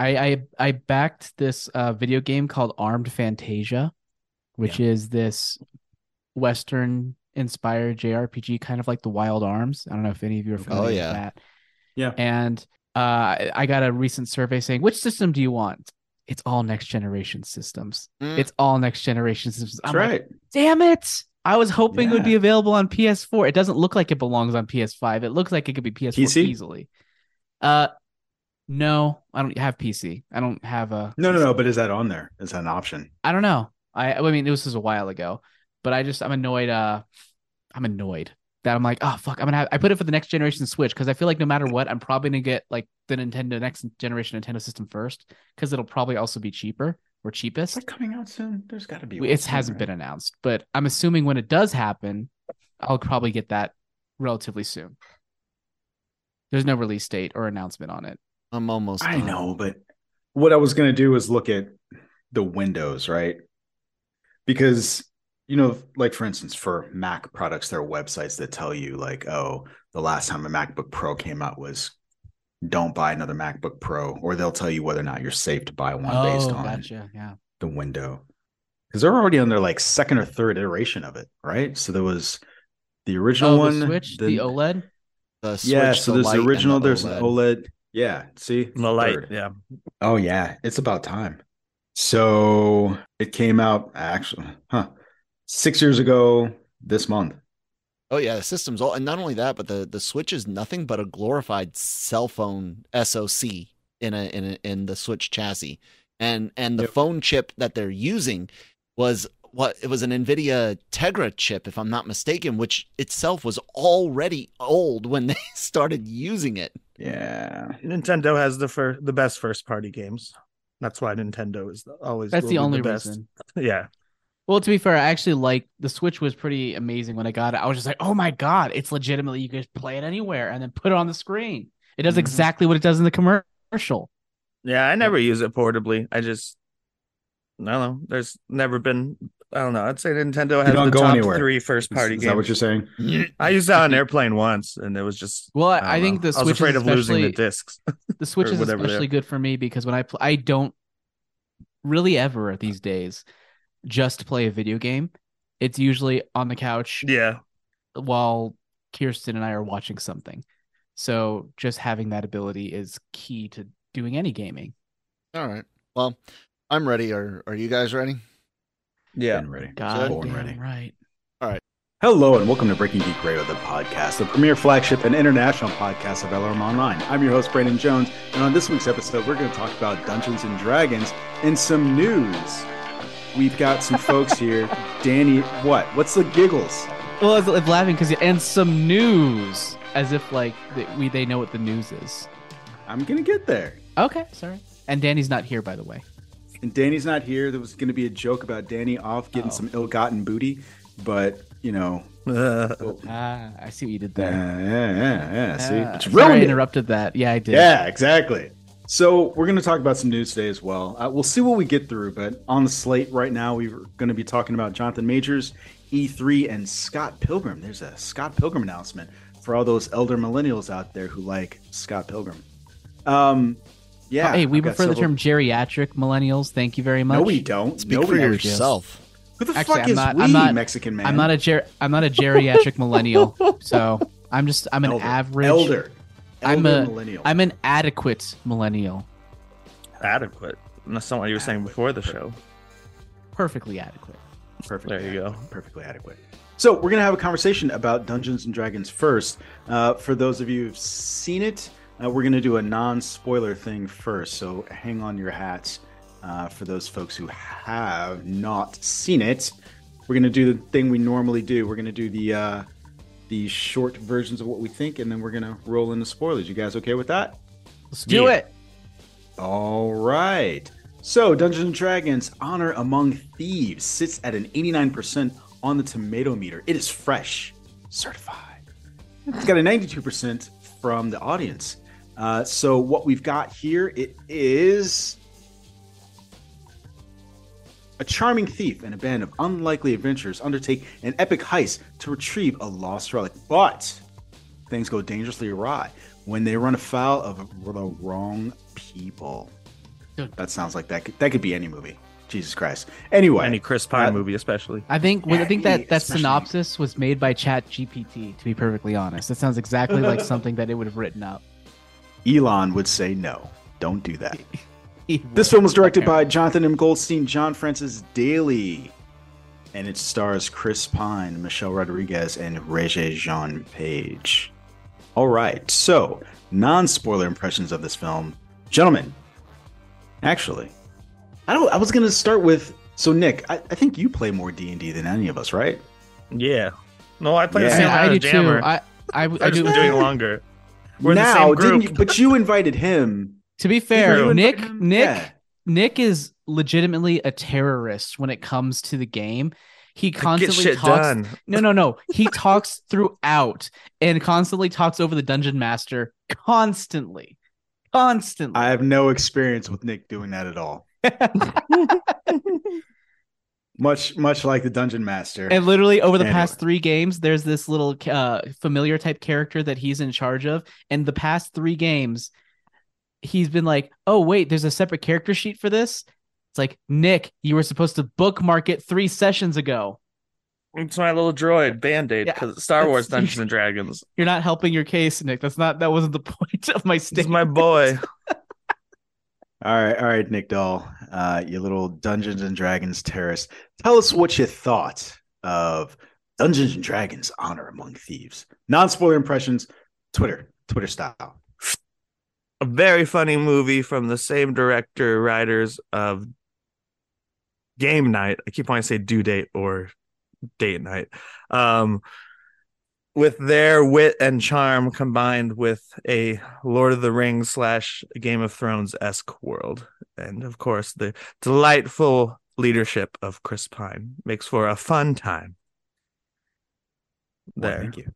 I I, I backed this uh, video game called Armed Fantasia, which is this Western inspired JRPG, kind of like the Wild Arms. I don't know if any of you are familiar Oh, with that. Yeah. And uh, I got a recent survey saying, which system do you want? It's all next generation systems. Mm. It's all next generation systems. That's I'm like, right. damn it. I was hoping it would be available on PS4. It doesn't look like it belongs on PS5. It looks like it could be PS4 PC? easily. Uh no, I don't have PC. I don't have a No, no, no. But is that on there? Is that an option? I don't know. I I mean, this was a while ago, but I just I'm annoyed. Uh, I'm annoyed that I'm like, oh fuck, I'm gonna have. I put it for the next generation Switch because I feel like no matter what, I'm probably gonna get like the Nintendo next generation Nintendo system first because it'll probably also be cheaper or Is cheapest. that coming out soon? There's got to be. It hasn't been announced, but I'm assuming when it does happen, I'll probably get that relatively soon. There's no release date or announcement on it. I'm almost. I done. know, but what I was gonna do is look at the windows, right? Because you know, like for instance, for Mac products, there are websites that tell you like, oh, the last time a MacBook Pro came out was don't buy another MacBook Pro, or they'll tell you whether or not you're safe to buy one based oh, on Oh, gotcha. Yeah. the window. Because they're already on their like second or third iteration of it, right? So there was the original Oh, one, the Switch, the, OLED. The Switch, yeah. So there's the and original. there's OLED. an OLED. Yeah. See, The light, Third. yeah. Oh yeah, it's about time. So it came out actually, huh? Six years ago this month. Oh yeah, the system's all, and not only that, but the the Switch is nothing but a glorified cell phone SoC in a in a, in the Switch chassis, and and the Yep. phone chip that they're using was what it was an Nvidia Tegra chip, if I'm not mistaken, which itself was already old when they started using it. Yeah. Nintendo has the fir- the best first party games. That's why Nintendo is always That's the be only best. reason. Yeah, Well, to be fair, I actually like the Switch was pretty amazing when I got it. I was just like, oh my god, it's legitimately you can just play it anywhere and then put it on the screen. It does Mhm. exactly what it does in the commercial. yeah. I never use it portably. I just I don't know. There's never been. I don't know. I'd say Nintendo has don't the go top anywhere. three first party is games. Is that what you're saying? I used that on an airplane once, and it was just. Well, I, don't I think know. the I was Switch afraid is of losing the especially- discs. The Switch is especially good for me because when I play, I don't really ever these days just play a video game. It's usually on the couch yeah, while Kirsten and I are watching something. So just having that ability is key to doing any gaming. All right, well, I'm ready. Are are you guys ready? Yeah. Been ready. God Born damn ready. right. All right. Hello and welcome to Breaking Geek Radio, the podcast, the premier flagship and international podcast of LRM Online. I'm your host, Brandon Jones, and on this week's episode, we're going to talk about Dungeons and Dragons and some news. We've got some folks here. Danny, what? What's the giggles? Well, it's, it's laughing because and some news, as if like they, we they know what the news is. I'm going to get there. Okay, sorry. And Danny's not here, by the way. And Danny's not here. There was going to be a joke about Danny off getting Oh. some ill-gotten booty, but you know, Uh, Ah, I see what you did yeah, there. yeah, yeah, yeah. See, Ah, it's sorry I ruined it. interrupted that. Yeah, I did. Yeah, exactly. So we're going to talk about some news today as well. Uh, we'll see what we get through, but on the slate right now, we're going to be talking about Jonathan Majors, E3, and Scott Pilgrim. There's a Scott Pilgrim announcement for all those elder millennials out there who like Scott Pilgrim. Um, yeah. Oh, hey, we I've got prefer the term geriatric millennials. Thank you very much. No, we don't. Speak no, for yourself. Who the Actually, fuck I'm is not- we, I'm not- Mexican man? I'm not a ger- I'm not a geriatric millennial. So I'm just I'm an elder. average. elder. I'm a millennial. I'm an adequate millennial. adequate. And That's not what you were saying before the show. Perfectly adequate. Perfectly There you go. Perfectly adequate. So we're gonna have a conversation about Dungeons and Dragons first. Uh, for those of you who've seen it, uh, we're gonna do a non-spoiler thing first. So hang on your hats. Uh, for those folks who have not seen it, we're gonna do the thing we normally do. We're gonna do the uh, the short versions of what we think, and then we're gonna roll into spoilers. You guys okay with that? Let's do Yeah. it. All right. So, Dungeons and Dragons Honor Among Thieves sits at an 89% on the tomato meter. It is fresh, certified. It's got a 92% from the audience. Uh, so, what we've got here it is a charming thief and a band of unlikely adventurers undertake an epic heist to retrieve a lost relic. But things go dangerously awry when they run afoul of the wrong people. That sounds like that could, that could be any movie. Jesus Christ. Anyway, Any Chris Pine Uh, movie, especially. I think well, I think that that especially- synopsis was made by Chat GPT. To be perfectly honest, it sounds exactly like something that it would have written up. Elon would say no. Don't do that. This film was directed by. Jonathan M. Goldstein, John Francis Daly, and it stars Chris Pine, Michelle Rodriguez, and Regé Jean Page. All right, so non-spoiler impressions of this film, gentlemen. Actually, I don't. I was gonna start with. So Nick, I, I think you play more D and D than any of us, right? Yeah. No, I play Yeah. the I, same mean, I do of jammer. too. I I, I I've do. been doing longer. We're in the now, same didn't you? But you invited him. To be fair, Nick him? Nick Yeah. Nick is legitimately a terrorist when it comes to the game. He Get constantly shit talks. done. No, no, no. He talks throughout and constantly talks over the dungeon master. Constantly, constantly. I have no experience with Nick doing that at all. Much, much like the dungeon master. And literally over the Anyway. past three games, there's this little uh, familiar type character that he's in charge of. And the past three games, he's been like, "Oh wait, there's a separate character sheet for this." It's like Nick, you were supposed to bookmark it three sessions ago. It's my little droid band aid because it's Star Wars Dungeons and Dragons. You're not helping your case, Nick. That's not. That wasn't the point of my It's statement. my boy. all right, all right, Nick Doll, uh, you little Dungeons and Dragons terrorist. Tell us what you thought of Dungeons and Dragons: Honor Among Thieves. Non-spoiler impressions, Twitter, Twitter style. a very funny movie from the same director, writers of Game Night. I keep wanting to say Due Date or Date Night. Um, with their wit and charm combined with a Lord of the Rings slash Game of Thrones esque world, and of course the delightful leadership of Chris Pine makes for a fun time. Well, There, thank you.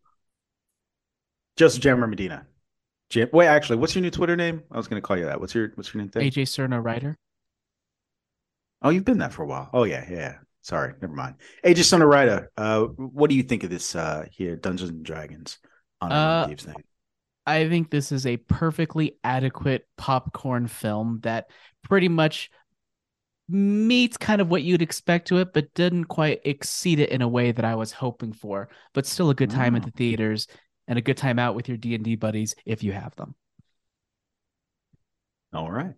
Joseph Jammer Medina. Jim, wait, actually, what's your new Twitter name? I was going to call you that. What's your What's your name? Thing? AJ Cerno writer. Oh, you've been that for a while. Oh yeah, yeah. Sorry, never mind. Hey, just on a writer. Uh, what do you think of this uh here, Dungeons and Dragons Among Uh, Thieves thing? I think this is a perfectly adequate popcorn film that pretty much meets kind of what you'd expect to it, but didn't quite exceed it in a way that I was hoping for. But still a good time at Mm. the theaters and a good time out with your D and D buddies if you have them. All right.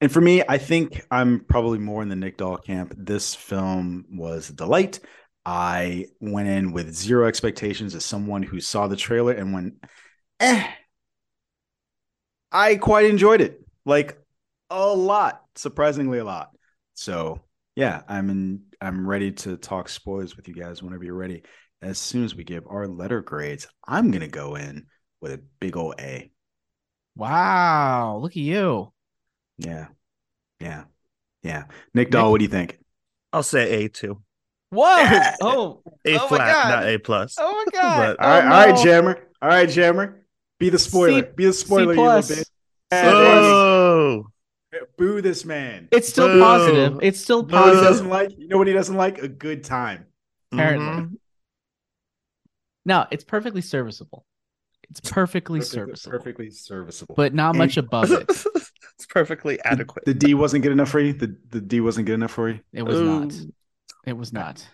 And for me, I think I'm probably more in the Nick Doll camp. This film was a delight. I went in with zero expectations as someone who saw the trailer and went, eh. I quite enjoyed it. Like a lot, surprisingly a lot. So yeah, I'm in I'm ready to talk spoilers with you guys whenever you're ready. As soon as we give our letter grades, I'm gonna go in with a big old A. Wow, look at you. Yeah. Yeah. Yeah. Nick Doll, what do you think? I'll say A two, Whoa! Yeah. Oh, A Oh flat, not A plus. oh my god! But- All right, Oh, all right. Jammer. All right, Jammer. Be the spoiler. C- Be the spoiler, you plus. little bitch. Yeah. Oh, Boo this man. It's still Boo. positive. It's still You know he positive. doesn't like? You know what he doesn't like? A good time. Apparently. Mhm. No, it's perfectly serviceable. It's perfectly, Perfectly- serviceable, Perfectly serviceable. but not And- much above it. it's perfectly adequate. the D wasn't good enough for you. The the D wasn't good enough for you. It was Ooh. not. It was not.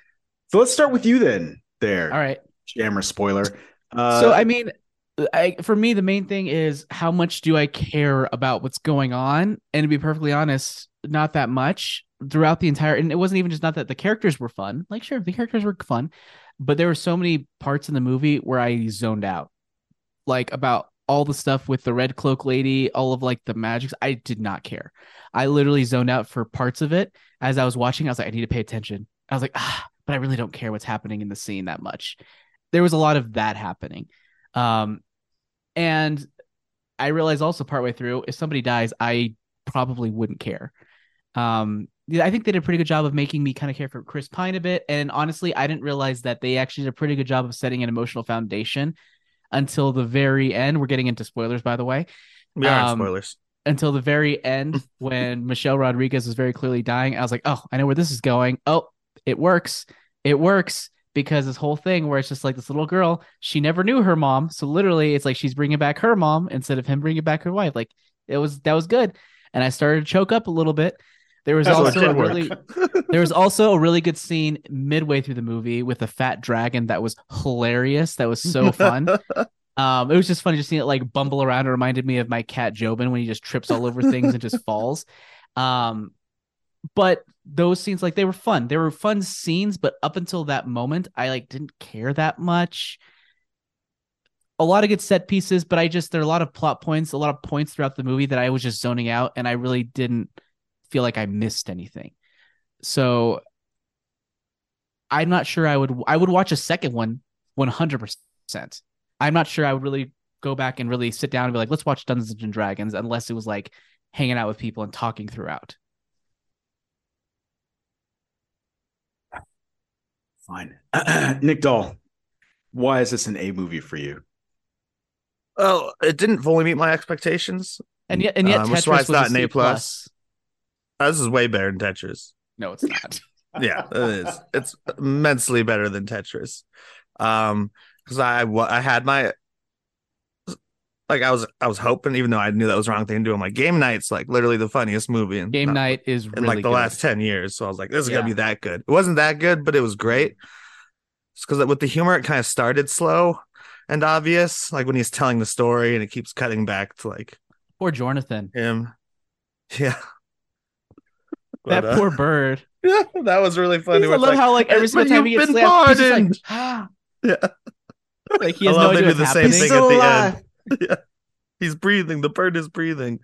So let's start with you then. There, All right. Jammer. Spoiler. Uh, so I mean, I for me the main thing is how much do I care about what's going on? And to be perfectly honest, not that much throughout the entire. And it wasn't even just not that the characters were fun. Like sure, the characters were fun, but there were so many parts in the movie where I zoned out, like about all the stuff with the red cloak lady, all of like the magics. I did not care. I literally zoned out for parts of it as I was watching. I was like, I need to pay attention. I was like, ah, but I really don't care what's happening in the scene that much. There was a lot of that happening. Um, and I realized also partway through, if somebody dies, I probably wouldn't care. Um, I think they did a pretty good job of making me kind of care for Chris Pine a bit. And honestly, I didn't realize that they actually did a pretty good job of setting an emotional foundation until the very end. We're getting into spoilers, by the way. We are Um, spoilers. Until the very end, when Michelle Rodriguez was very clearly dying, I was like, oh, I know where this is going. Oh, it works. It works because this whole thing where it's just like this little girl, she never knew her mom. So literally, it's like she's bringing back her mom instead of him bringing back her wife. Like it was, that was good. And I started to choke up a little bit. There was That's also a really there was also a really good scene midway through the movie with a fat dragon that was hilarious. That was so fun. um, it was just funny just seeing it like bumble around. It reminded me of my cat Jobin when he just trips all over things and just falls. Um, but those scenes like they were fun. They were fun scenes, but up until that moment, I like didn't care that much. A lot of good set pieces, but I just there are a lot of plot points, a lot of points throughout the movie that I was just zoning out, and I really didn't feel like I missed anything. So I'm not sure I would I would watch a second one 100%. I'm not sure I would really go back and really sit down and be like let's watch Dungeons and Dragons unless it was like hanging out with people and talking throughout. Fine. Nick Doll, why is this an A movie for you? Oh, it didn't fully meet my expectations. And yet and yet Um, Tetris why was it's not a an C A plus. Uh, This is way better than Tetris. No, it's not. Yeah, it is. It's immensely better than Tetris. Um, because I I had my like I was I was hoping, even though I knew that was the wrong thing to do. I'm like, Game Night's like literally the funniest movie in Game not- night is in really like the good. last 10 years. So I was like, this is Yeah. gonna be that good. It wasn't that good, but it was great. It's because with the humor, it kind of started slow and obvious, like when he's telling the story and it keeps cutting back to like Poor Jonathan. him. Yeah. That But, uh, poor bird. yeah, that was really funny. I love like, how like every single time he you've gets been slapped, he's like, ah. yeah. like he has no idea what's the same happening. thing Still at the alive. end. yeah. He's breathing. The bird is breathing.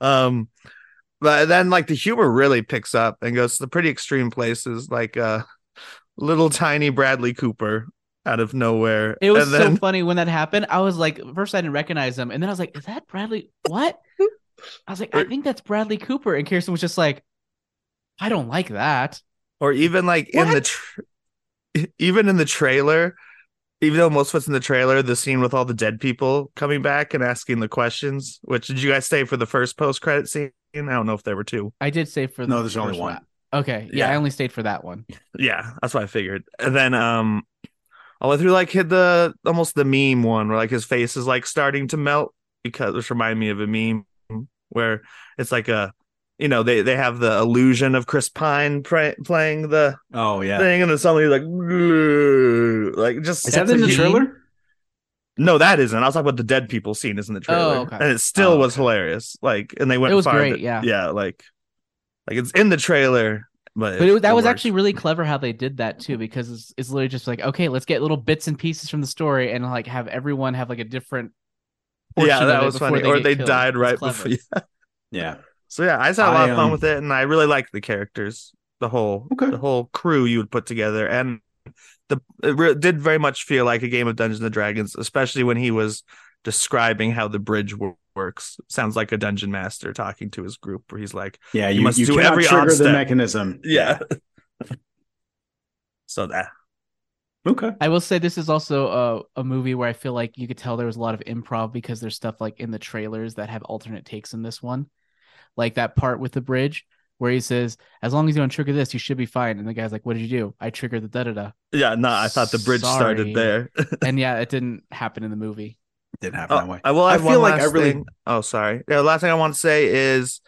Um, but then like the humor really picks up and goes to pretty extreme places, like uh, little tiny Bradley Cooper out of nowhere. It was and then, so funny when that happened. I was like, first I didn't recognize him, and then I was like, "Is that Bradley? What?" I was like, "I think that's Bradley Cooper," and Kirsten was just like, "I don't like that." or even like in the What? tr- even in the trailer even though most of it's in the trailer the scene with all the dead people coming back and asking the questions which did you guys stay for the first post-credit scene i don't know if there were two I did stay for the No, there's only first one. Okay, yeah, Yeah. I only stayed for that one. yeah that's what i figured and then um all the way through like hit the almost the meme one where like his face is like starting to melt because which reminded me of a meme where it's like a you know they they have the illusion of chris pine pra- playing the Oh yeah. thing, and then suddenly he's like, like just Is that in the trailer? no, that isn't. I was talking about the dead people scene is in the oh, trailer, Oh, okay. and it still Oh, was okay. hilarious. Like, and they went. It was far great, that- yeah. yeah, like, like it's in the trailer, but But it, that was works. actually really clever how they did that too, because it's, it's literally just like, okay, let's get little bits and pieces from the story and like have everyone have like a different. portion yeah, of that it was before funny. or they killed. died right before. Yeah. Yeah. So yeah, I just had a lot I, of fun um, with it, and I really liked the characters, the whole Okay. the whole crew you would put together, and the it re- did very much feel like a game of Dungeons and Dragons, especially when he was describing how the bridge wo- works. Sounds like a dungeon master talking to his group, where he's like, Yeah. You You, must you do every trigger the mechanism. "Yeah." so that Okay. I will say this is also a, a movie where I feel like you could tell there was a lot of improv because there's stuff like in the trailers that have alternate takes in this one. Like that part with the bridge where he says, As long as you don't trigger this, you should be fine. And the guy's like, What did you do? I triggered the da da da. yeah, no, I thought the bridge Sorry. started there. And yeah, it didn't happen in the movie. Didn't happen that Oh, way. I will I add feel like I really- thing. Oh, sorry. Yeah, the last thing I want to say is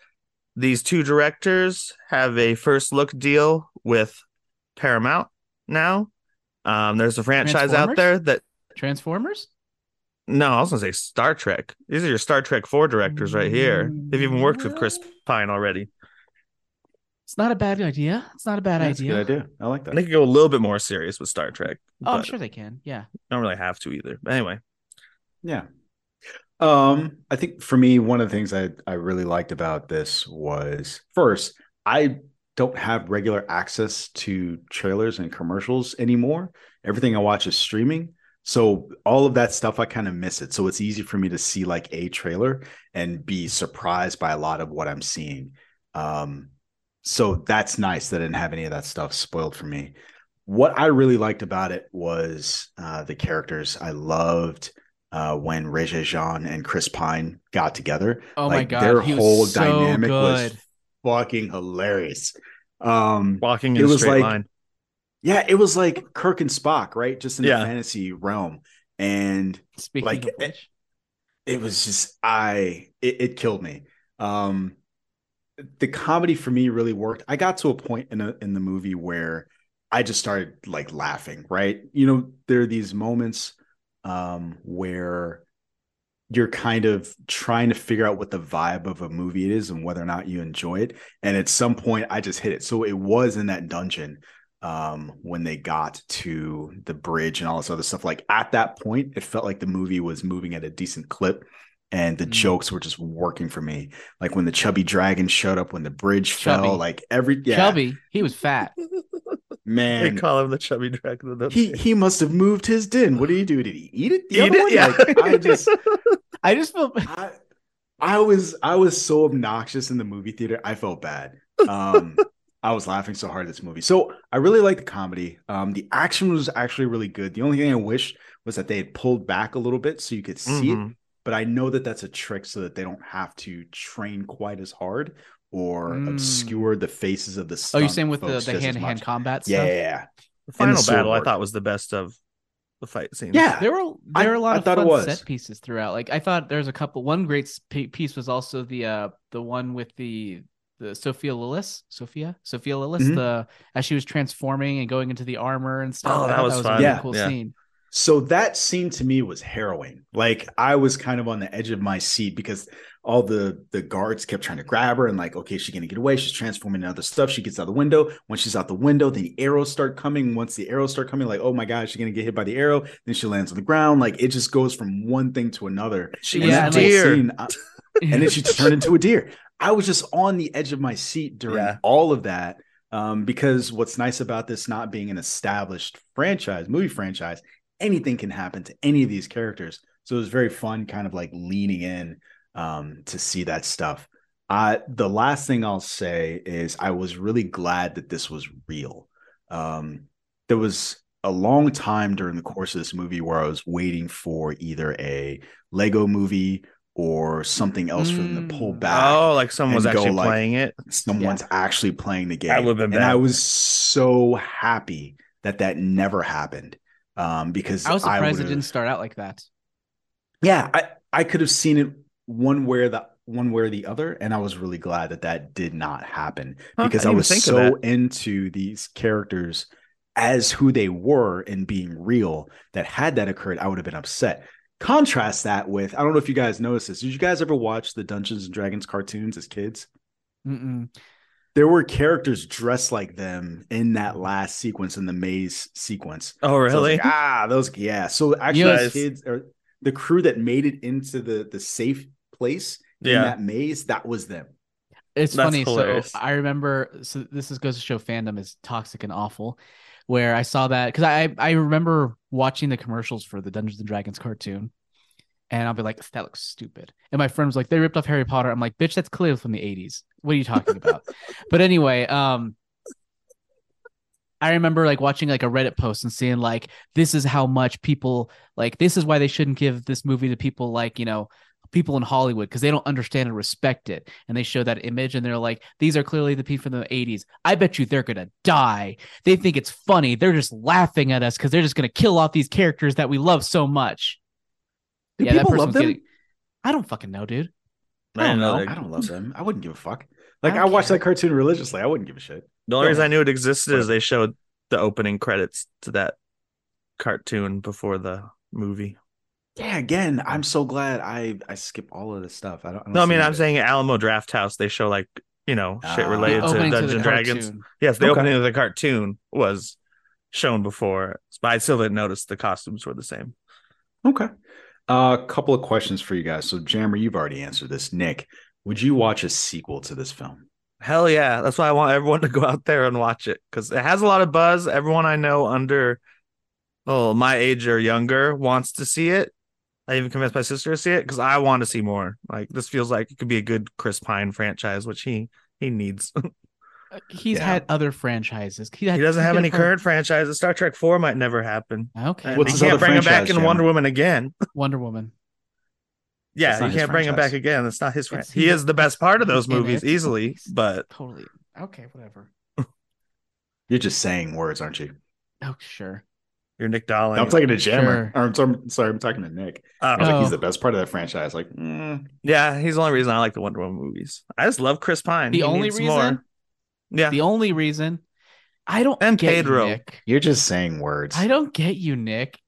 these two directors have a first look deal with Paramount now. Um, there's a franchise out there that Transformers? No, I was gonna say Star Trek. These are your Star Trek four directors right here. They've even worked with Chris Pine already. It's not a bad idea. It's not a bad That's a idea. good idea. I like that. They could go a little bit more serious with Star Trek. Oh, I'm sure they can. Yeah. don't really have to either. But anyway, Yeah. Um, I think for me, one of the things I, I really liked about this was first, I don't have regular access to trailers and commercials anymore. Everything I watch is streaming. So all of that stuff, I kind of miss it. So it's easy for me to see like a trailer and be surprised by a lot of what I'm seeing. Um, so that's nice that I didn't have any of that stuff spoiled for me. What I really liked about it was uh, the characters. I loved uh, when Regé Jean and Chris Pine got together. Oh my god, their he was whole so dynamic was fucking hilarious. Um, Walking It in a was straight like- line. Yeah, it was like Kirk and Spock, right? Just in Yeah. the fantasy realm, and Speaking like, of which, it was just I it, it killed me. Um the comedy for me really worked. I got to a point in a, in the movie where I just started like laughing, right? You know, there are these moments um where you're kind of trying to figure out what the vibe of a movie it is and whether or not you enjoy it. And at some point I just hit it. So it was in that dungeon um when they got to the bridge and all this other stuff like at that point it felt like the movie was moving at a decent clip and the Mm. jokes were just working for me like when the chubby dragon showed up when the bridge Chubby. fell like every yeah Chubby, he was fat. Man, they call him the chubby dragon. don't he they? he must have moved his din what did he do did he eat it the Eat other it? one? Yeah. Like, i just I just felt. I, I was I was so obnoxious in the movie theater. I felt bad. Um, I was laughing so hard at this movie. So I really like the comedy. Um, the action was actually really good. The only thing I wish was that they had pulled back a little bit so you could see it. Mhm. But I know that that's a trick so that they don't have to train quite as hard or Mm. obscure the faces of the. Oh, you're saying with the, the hand to hand combat Yeah, stuff? yeah, yeah. The final sword battle I thought was the best of the fight scenes. Yeah. There were I- there were a lot I of thought it fun was. set pieces throughout. Like I thought there was a couple. One great piece was also the uh the one with the the Sophia Lillis, Sophia, Sophia Lillis, Mhm. the as she was transforming and going into the armor and stuff. Oh, I that was a fun. really Yeah. cool Yeah. scene. So that scene to me was harrowing. Like I was kind of on the edge of my seat because all the the guards kept trying to grab her and like, okay, she's gonna get away. She's transforming into other stuff. She gets out the window. When she's out the window, then the arrows start coming. Once the arrows start coming, like, oh my god, she's gonna get hit by the arrow. Then she lands on the ground. Like it just goes from one thing to another. She And was that a deer. scene, I- and then she turned into a deer. I was just on the edge of my seat during Yeah. all of that. Um, because what's nice about this not being an established franchise, movie franchise, anything can happen to any of these characters. So it was very fun, kind of like leaning in um, to see that stuff. Uh, the last thing I'll say is I was really glad that this was real. Um, there was a long time during the course of this movie where I was waiting for either a Lego movie or something else for them to pull Mm. back. Oh, like someone was actually like- playing it. Someone's actually playing the game. That would've been and. I was so happy that that never happened. Um, because I was surprised it didn't start out like that. yeah, I, I could have seen it one way or the one way or the other, and I was really glad that that did not happen Huh, because I I, was so into these characters as who they were and being real that had that occurred, I would have been upset. Contrast that with I don't know if you guys noticed this. Did you guys ever watch the Dungeons and Dragons cartoons as kids? Mm-mm. There were characters dressed like them in that last sequence in the maze sequence. Oh, So really? like, ah, those yeah. So actually, You as kids or the crew that made it into the the safe place in yeah. that maze, that was them. It's That's funny. hilarious. So I remember. So this is goes to show fandom is toxic and awful. Where I saw that because I I remember watching the commercials for the Dungeons and Dragons cartoon, and I'll be like, that looks stupid. And my friend was like, they ripped off Harry Potter. I'm like, bitch, that's clearly from the 80s. What are you talking about? but anyway, um, I remember like watching like a Reddit post and seeing like this is how much people like this is why they shouldn't give this movie to people like you know people in Hollywood because they don't understand and respect it. And they show that image and they're like, these are clearly the people from the 80s. I bet you they're gonna die. They think it's funny. They're just laughing at us because they're just gonna kill off these characters that we love so much. Do yeah, people love them? getting. I don't fucking know, dude. I I don't didn't know know. I don't love them. I wouldn't give a fuck. Like I I, watched care. that cartoon religiously. I wouldn't give a shit. The only reason I knew it existed is they showed the opening credits to that cartoon before the movie. Yeah, again, I'm so glad I I skip all of this stuff. I don't. I don't No, I mean I'm it. saying Alamo Draft House they show like you know shit Ah. related The to Dungeons and Dragons. cartoon. Yes, the Okay. opening of the cartoon was shown before, but I still didn't notice the costumes were the same. Okay. A uh, couple of questions for you guys. So, Jammer, you've already answered this. Nick, would you watch a sequel to this film? Hell yeah, that's why I want everyone to go out there and watch it because it has a lot of buzz. Everyone I know under oh, my age or younger wants to see it. I even convinced my sister to see it because I want to see more. Like this feels like it could be a good Chris Pine franchise, which he he needs. Uh, he's Yeah. had other franchises. He, had, he doesn't he have any had- current franchises. Star Trek Four might never happen. Okay, And What's you his can't other bring him back in Jim? Wonder Woman again. Wonder Woman. Yeah, you can't bring him back again. That's not his It's- franchise. He he's- is the best part of those movies it. easily, but Totally. Okay, whatever. You're just saying words, aren't you? Oh, sure. You're Nick Dolling. I'm talking to Jammer. Sure. I'm, sorry, I'm sorry, I'm talking to Nick. Oh, I was like, Oh. he's the best part of that franchise. Like, mm, yeah, he's the only reason I like the Wonder Woman movies. I just love Chris Pine. The He only reason. more. Yeah, The only reason. I don't And get Pedro. You, Nick. you're just saying words. I don't get you, Nick.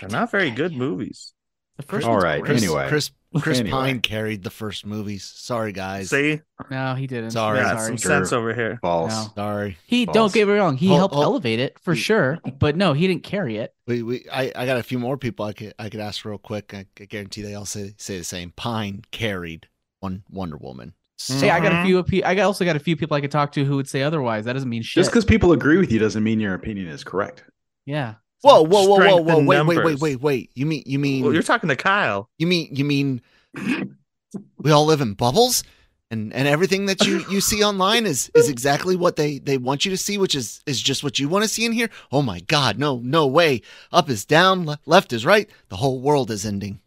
They're don't very good you. movies. The first All one's right. Chris, Anyway. Chris Chris Anyway. Pine carried the first movies. Sorry, guys. See, No, he didn't. Sorry. yeah, sorry. some sense over here. False. No. Sorry. He False. don't get me wrong. He Hold- helped hold- elevate it for sure, but no, he didn't carry it. We, we I, I got a few more people I could I could ask real quick. I, I guarantee they all say say the same. Pine carried one Wonder Woman. So, Hey, I got a Mhm. few. pe- I also got a few people I could talk to who would say otherwise. That doesn't mean shit. Just because people agree with you doesn't mean your opinion is correct. yeah. Whoa, whoa, whoa, whoa, whoa! Wait, wait, wait, wait, wait! You mean you mean Well, you're talking to Kyle. you mean you mean we all live in bubbles? And, and everything that you, you see online is, is exactly what they, they want you to see, which is, is just what you want to see in here. Oh my God, no, no way. Up is down, le- left is right. The whole world is ending.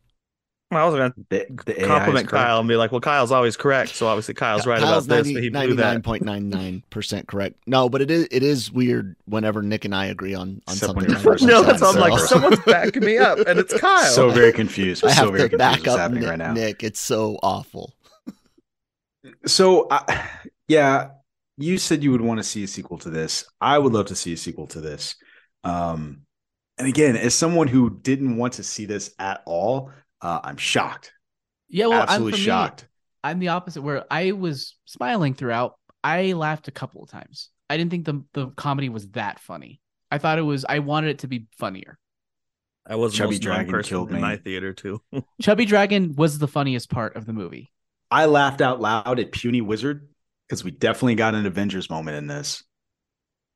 Well, I was going The, the to compliment. Kyle and be like, "Well, Kyle's always correct, so obviously Kyle's right Kyle's about this." 90 But he blew that. 99.99% correct. No, but it is it is weird whenever Nick and I agree on, on Except something. you're 100%, first no, that's why I'm like, someone's backing me up, and it's Kyle. So very confused. I so have very to confused back up happening Nick, right now. Nick. It's so awful. So, I, yeah, you said you would want to see a sequel to this. I would love to see a sequel to this. Um, and again, as someone who didn't want to see this at all, uh, I'm shocked. Yeah. Well, I'm, Absolutely me, shocked. I'm the opposite. Where I was smiling throughout. I laughed a couple of times. I didn't think the the comedy was that funny. I thought it was. I wanted it to be funnier. I was Chubby most Dragon person killed in me. my theater too. Chubby Dragon was the funniest part of the movie. I laughed out loud at Puny Wizard because we definitely got an Avengers moment in this.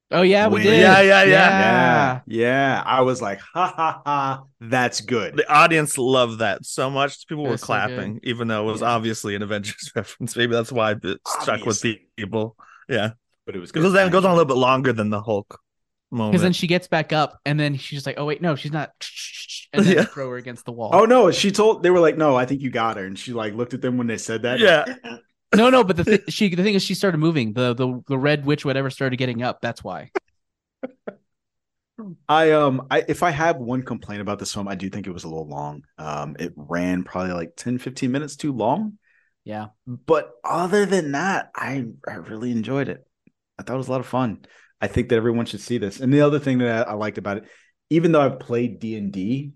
Oh yeah, we did. Yeah, yeah, yeah. Yeah, yeah. I was like, ha ha ha, that's good. the audience loved that so much. People It were was so clapping, even though it was Yeah. obviously an Avengers reference. Maybe that's why it stuck with Obviously. people. Yeah, But it was it good. goes, it goes on a little bit longer than the Hulk moment. Because then she gets back up, and then she's like, "Oh wait, no, she's not," and then Yeah. throw her against the wall. Oh no, she told they were like, no, I think you got her, and she like looked at them when they said that. Yeah. no, no, but the th- she the thing is, she started moving. The the the red witch, whatever, started getting up. That's why. I um I if I have one complaint about this film, I do think it was a little long. Um it ran probably like 10 15 minutes too long. Yeah. But other than that, I I really enjoyed it. I thought it was a lot of fun. I think that everyone should see this. And the other thing that I, I liked about it, even though I've played D&D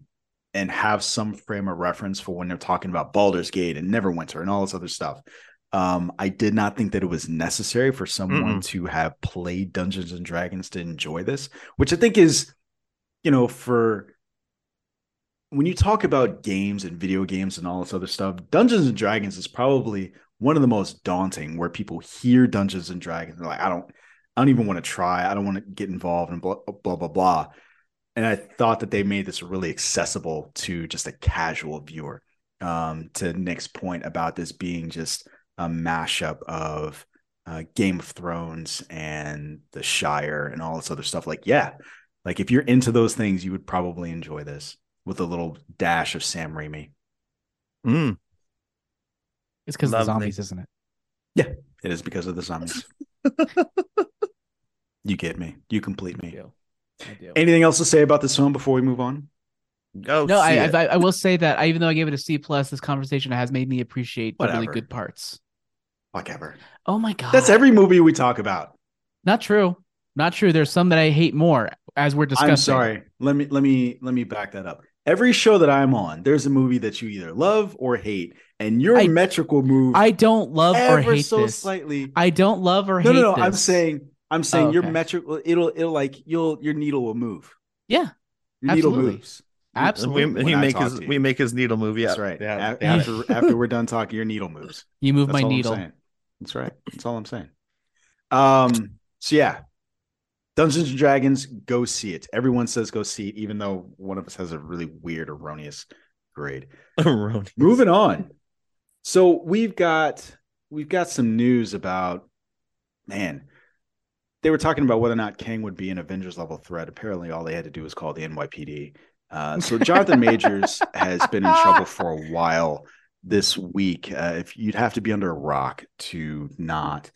and have some frame of reference for when they're talking about Baldur's Gate and Neverwinter and all this other stuff, um, I did not think that it was necessary for someone to have played Dungeons and Dragons to enjoy this, which I think is, you know, for when you talk about games and video games and all this other stuff, Dungeons and Dragons is probably one of the most daunting where people hear Dungeons and Dragons. They're like, I don't, I don't even want to try. I don't want to get involved and blah, blah, blah, blah. And I thought that they made this really accessible to just a casual viewer. Um, to Nick's point about this being just a mashup of uh, Game of Thrones and The Shire and all this other stuff. Like, yeah, like if you're into those things, you would probably enjoy this with a little dash of Sam Raimi. Mm. It's because the Lovely. zombies, isn't it? Yeah, it is because of the zombies. you get me. You complete I me. do. I do. Anything else to say about this film before we move on? Go no, I. I I will say that I, even though I gave it a C plus, this conversation has made me appreciate the really good parts. Whatever. Oh my god, That's every movie we talk about. not true. Not true. There's some that I hate more as we're discussing. I'm sorry. Let me let me let me back that up. Every show that I'm on, there's a movie that you either love or hate, and your I- metric will move I don't love or ever hate so this. slightly. I don't love or no, hate no, no. I'm saying, I'm saying Oh, your okay. metric, will it'll, it'll like you'll, your needle will move. Yeah, Your needle Absolutely. moves. absolutely. we, he make his we make his needle move. Yeah, That's right. Yeah, After after we're done talking, your needle moves. you move That's my all needle. That's right. That's all I'm saying. Um. So yeah, Dungeons and Dragons, go see it. Everyone says go see it, even though one of us has a really weird, erroneous grade. Erroneous. Moving on. So we've got we've got some news about man. They were talking about whether or not Kang would be an Avengers level threat. Apparently, all they had to do was call the NYPD. Uh, so Jonathan Majors has been in trouble for a while this week. Uh, if you'd have to be under a rock to not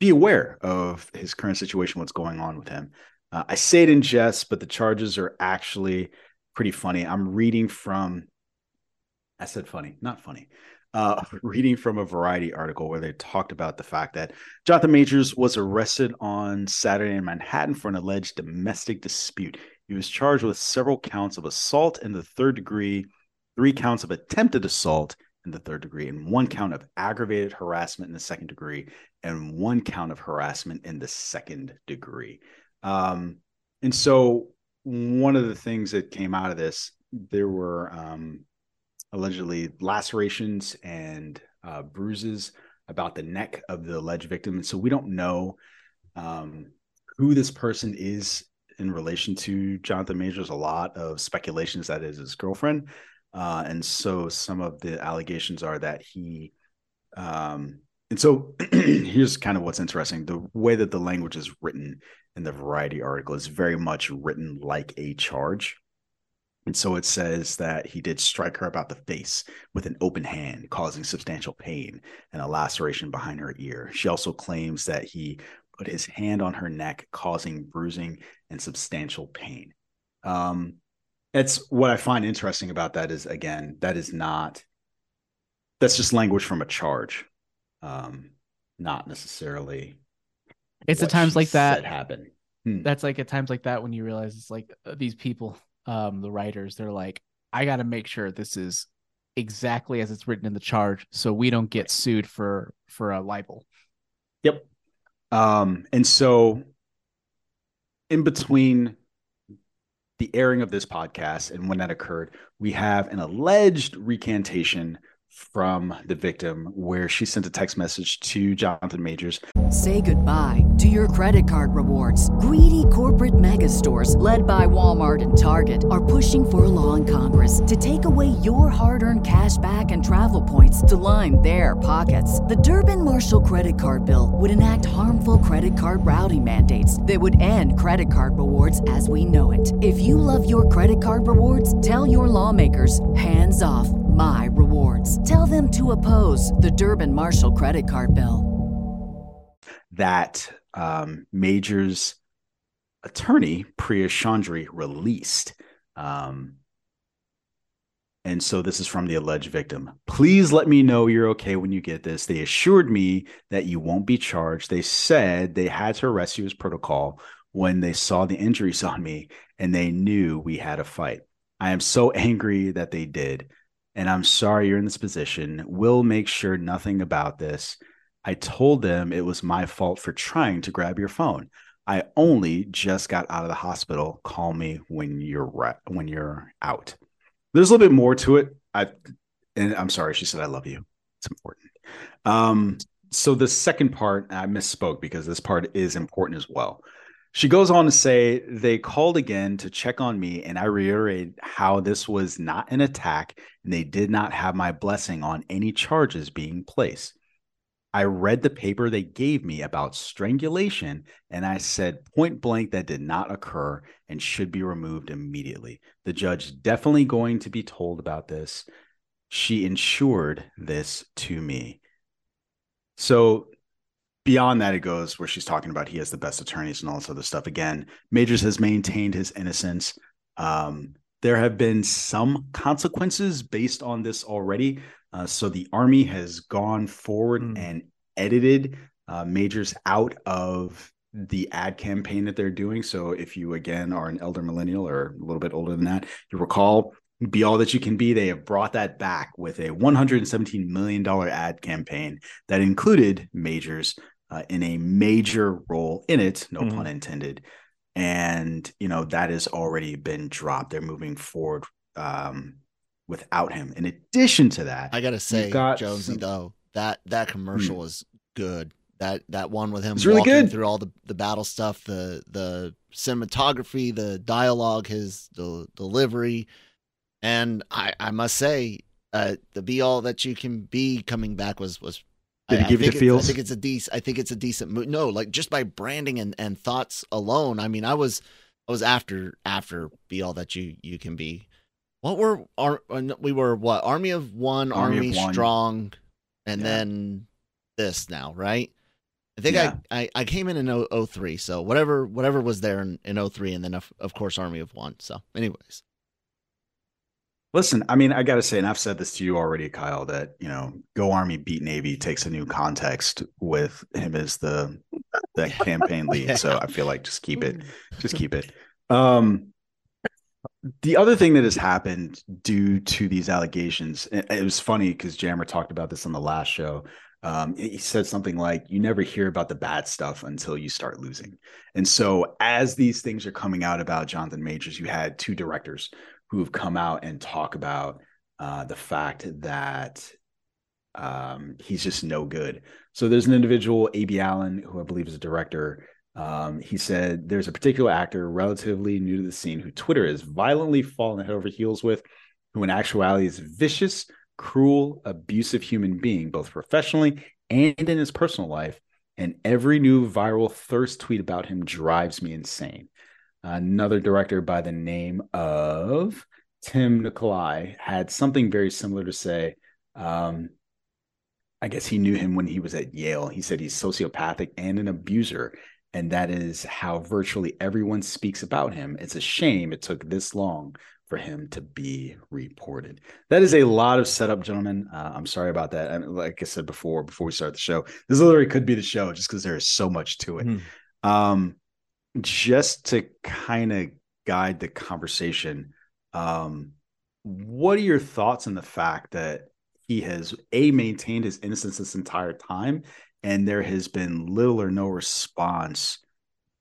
be aware of his current situation, what's going on with him. Uh, I say it in jest, but the charges are actually pretty funny. I'm reading from, I said funny, not funny. Uh, reading from a Variety article where they talked about the fact that Jonathan Majors was arrested on Saturday in Manhattan for an alleged domestic dispute. He was charged with several counts of assault in the third degree, three counts of attempted assault in the third degree, and one count of aggravated harassment in the second degree, and one count of harassment in the second degree. Um, and so, one of the things that came out of this, there were um, allegedly lacerations and uh, bruises about the neck of the alleged victim. And so, we don't know um, who this person is in relation to Jonathan Majors. A lot of speculations that is his girlfriend. Uh, and so some of the allegations are that he, um, and so here's kind of what's interesting the way that the language is written in the Variety article is very much written like a charge. And so it says that he did strike her about the face with an open hand, causing substantial pain and a laceration behind her ear. She also claims that he put his hand on her neck, causing bruising and substantial pain. Um, it's what I find interesting about that is again, that is not that's just language from a charge. Um, not necessarily It's at times like that. said happened. Hmm. That's like at times like that when you realize it's like uh, these people, um, the writers, they're like, I got to make sure this is exactly as it's written in the charge, so we don't get sued for for a libel. Yep. Um, and so in between the airing of this podcast and when that occurred, we have an alleged recantation from the victim where she sent a text message to Jonathan Majors. Say goodbye to your credit card rewards. Greedy corporate mega stores, led by Walmart and Target, are pushing for a law in Congress to take away your hard earned cash back and travel points to line their pockets. The Durbin Marshall credit card bill would enact harmful credit card routing mandates that would end credit card rewards as we know it. If you love your credit card rewards, tell your lawmakers hands off my rewards. Tell them to oppose the Durbin Marshall credit card bill. that um, Major's attorney, Priya Chaudhry, released. Um, and so this is from the alleged victim. Please let me know you're okay when you get this. They assured me that you won't be charged. They said they had to arrest you as protocol when they saw the injuries on me and they knew we had a fight. I am so angry that they did. And I'm sorry you're in this position. We'll make sure nothing about this. I told them it was my fault for trying to grab your phone. I only just got out of the hospital. Call me when you're re- when you're out. There's a little bit more to it. I and I'm sorry. She said I love you. It's important. Um, so the second part, I misspoke because this part is important as well. She goes on to say they called again to check on me, and I reiterated how this was not an attack and they did not have my blessing on any charges being placed. I read the paper they gave me about strangulation and I said point blank that did not occur and should be removed immediately. The judge definitely going to be told about this. She ensured this to me. So beyond that, it goes where she's talking about he has the best attorneys and all this other stuff. Again, Majors has maintained his innocence. Um, there have been some consequences based on this already. Uh, so the army has gone forward Mm. and edited uh, Majors out of the ad campaign that they're doing. So if you again are an elder millennial or a little bit older than that, you recall be all that you can be. They have brought that back with a 117 million dollar ad campaign that included Majors uh, in a major role in it, no Mhm. pun intended. And you know that has already been dropped. They're moving forward um, without him. In addition to that, I gotta say, got Jonesy, some- though that that commercial is good. That that one with him It's really walking good. through all the, the battle stuff, the the cinematography, the dialogue, his the delivery, and I I must say, uh, the be all that you can be coming back was was. Did I- he I give you think the it's- feels? I think it's a decent. I think it's a decent move. No, like just by branding and, and thoughts alone. I mean, I was I was after after be all that you you can be. What were our uh, we were what army of one, Army army, of One. strong, and Yeah. then this now, right? I think Yeah. I, I I came in in 0- 03, so whatever whatever was there in, in 03, and then of, of course army of one. So, anyways, Listen, I mean, I got to say, and I've said this to you already, Kyle, that, you know, Go Army Beat Navy takes a new context with him as the the campaign lead. So I feel like just keep it, just keep it. Um, the other thing that has happened due to these allegations, it was funny because Jammer talked about this on the last show. Um, he said something like, "You never hear about the bad stuff until you start losing." And so, as these things are coming out about Jonathan Majors, you had two directors who have come out and talk about uh, the fact that um, he's just no good. So there's an individual, A.B. Allen, who I believe is a director. Um, he said there's a particular actor relatively new to the scene who Twitter is violently fallen head over heels with, who in actuality is a vicious, cruel, abusive human being, both professionally and in his personal life. And every new viral thirst tweet about him drives me insane. Another director by the name of Tim Nikolai had something very similar to say. Um, I guess he knew him when he was at Yale. He said he's sociopathic and an abuser. And that is how virtually everyone speaks about him. It's a shame it took this long for him to be reported. That is a lot of setup, gentlemen. Uh, I'm sorry about that. And like I said before, before we start the show, this literally could be the show just because there is so much to it. Mhm. Um, just to kind of guide the conversation, um, what are your thoughts on the fact that he has a maintained his innocence this entire time, and there has been little or no response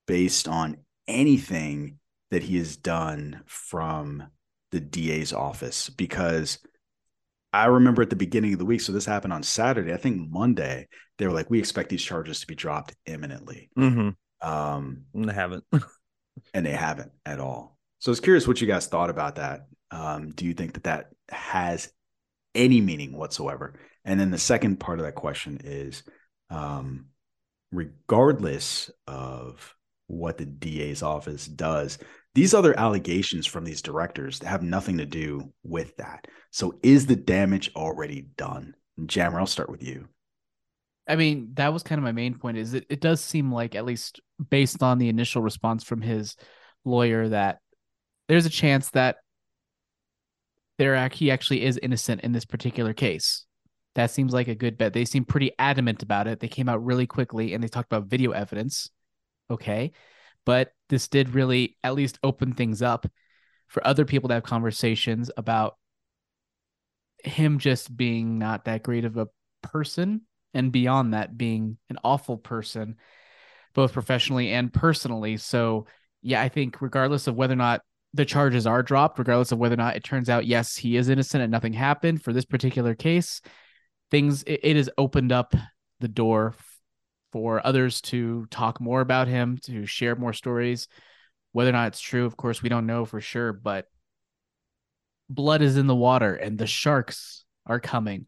based on anything that he has done from the DA's office? Because I remember at the beginning of the week, so this happened on Saturday. I think Monday, they were like, "We expect these charges to be dropped imminently." Mhm. Um, And I haven't. and they haven't at all. So I was curious what you guys thought about that. Um, do you think that that has any meaning whatsoever? And then the second part of that question is, um, regardless of what the DA's office does, these other allegations from these directors have nothing to do with that. So is the damage already done? Jammer, I'll start with you. I mean, that was kind of my main point. Is it? It does seem like, at least based on the initial response from his lawyer, that there's a chance that there he actually is innocent in this particular case. That seems like a good bet. They seem pretty adamant about it. They came out really quickly and they talked about video evidence. Okay, but this did really at least open things up for other people to have conversations about him just being not that great of a person and beyond that being an awful person both professionally and personally. So yeah i think regardless of whether or not the charges are dropped regardless of whether or not it turns out yes he is innocent and nothing happened for this particular case things it, it has opened up the door for others to talk more about him to share more stories. Whether or not it's true of course we don't know for sure but blood is in the water and the sharks are coming.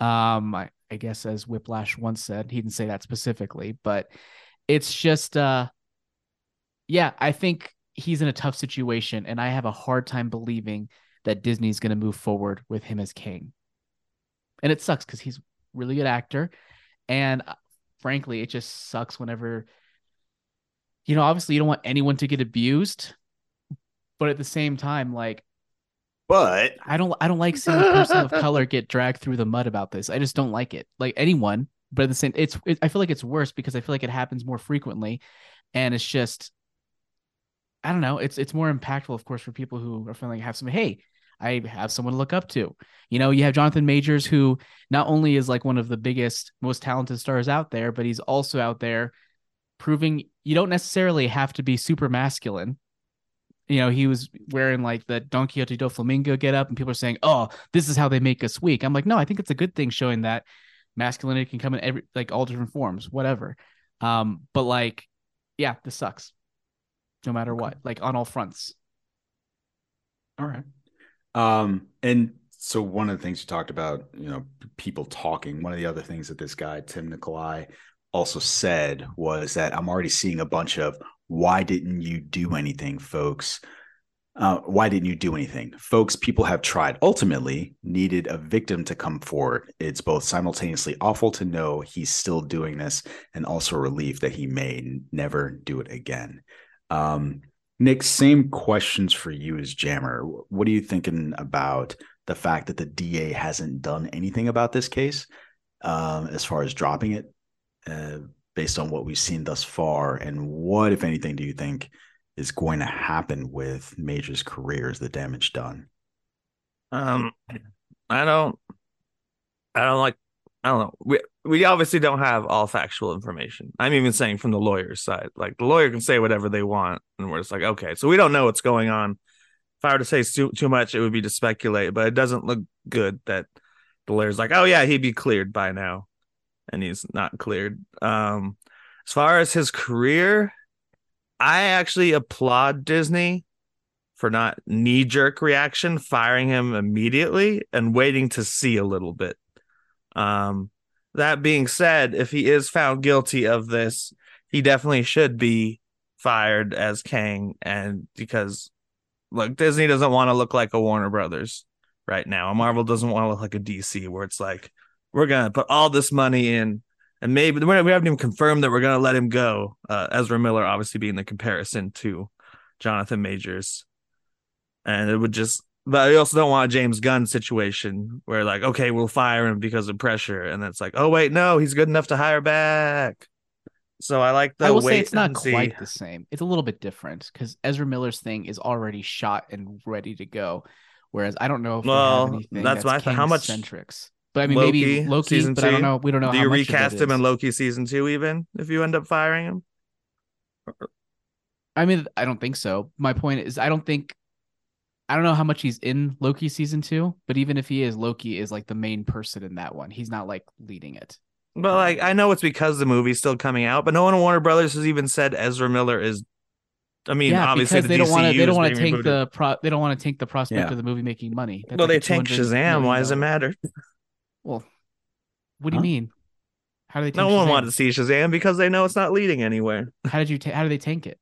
Um I, I guess as whiplash once said he didn't say that specifically but it's just uh yeah i think he's in a tough situation and i have a hard time believing that disney's going to move forward with him as Kang. And it sucks because he's really good actor and uh, frankly it just sucks whenever you know obviously you don't want anyone to get abused but at the same time like But I don't I don't like seeing a person of color get dragged through the mud about this. I just don't like it. Like anyone, but at the same it's it, I feel like it's worse because I feel like it happens more frequently and it's just I don't know, it's it's more impactful of course for people who are feeling have some hey, I have someone to look up to. You know, you have Jonathan Majors who not only is like one of the biggest most talented stars out there, but he's also out there proving you don't necessarily have to be super masculine you know, he was wearing like the Don Quixote do Flamingo get up, and people are saying, "Oh, this is how they make us weak." I'm like, no, I think it's a good thing showing that Masculinity can come in every like all different forms, whatever. Um, but like, yeah, this sucks. No matter what, like on all fronts. All right. Um, and so one of the things you talked about, you know, people talking. One of the other things that this guy Tim Nikolai also said was that I'm already seeing a bunch of why didn't you do anything, folks? Uh, why didn't you do anything? Folks, people have tried. Ultimately, needed a victim to come forward. It's both simultaneously awful to know he's still doing this and also relief that he may never do it again. Um, Nick, same questions for you as Jammer. What are you thinking about the fact that the DA hasn't done anything about this case um, as far as dropping it uh, based on what we've seen thus far? And what, if anything, do you think is going to happen with Major's career? Is the damage done? Um, I don't, I don't like, I don't know. We we obviously don't have all factual information. I'm even saying from the lawyer's side, like the lawyer can say whatever they want, and we're just like, okay, so we don't know what's going on. If I were to say too too much, it would be to speculate, but it doesn't look good that the lawyer's like, oh yeah, he'd be cleared by now, and he's not cleared. Um, as far as his career, I actually applaud Disney for not knee jerk reaction, firing him immediately and waiting to see a little bit. Um, that being said, if he is found guilty of this, he definitely should be fired as Kang, and because look, Disney doesn't want to look like a Warner Brothers right now. Marvel doesn't want to look like a DC, where it's like we're gonna put all this money in, and maybe we haven't even confirmed that we're gonna let him go. Uh, Ezra Miller, obviously being the comparison to Jonathan Majors, and it would just but I also don't want a James Gunn situation where like, okay, we'll fire him because of pressure, and then it's like, oh wait, no, he's good enough to hire back. So I like the I will say it's not see. quite the same. It's a little bit different because Ezra Miller's thing is already shot and ready to go, whereas I don't know Well, anything that's my. How much- centrics. But I mean, maybe Loki, Loki, season but I don't two? know. We don't know. Do you recast him in Loki season two, even if you end up firing him? I mean, I don't think so. My point is, I don't think, I don't know how much he's in Loki season two, but even if he is, Loki is like the main person in that one. He's not like leading it. But like, I know it's because the movie's still coming out, but no one Warner Brothers has even said Ezra Miller is. I mean, yeah, obviously because the they don't want to. DCU They don't want to tank the pro. They don't want to tank the prospect Yeah. of the movie making money. That's Well, like they a tanked Shazam. Why does it matter? Well, what do you mean? How do they? Tank No one Shazam? wanted to see Shazam because they know it's not leading anywhere. How did you? Ta- how do they tank it?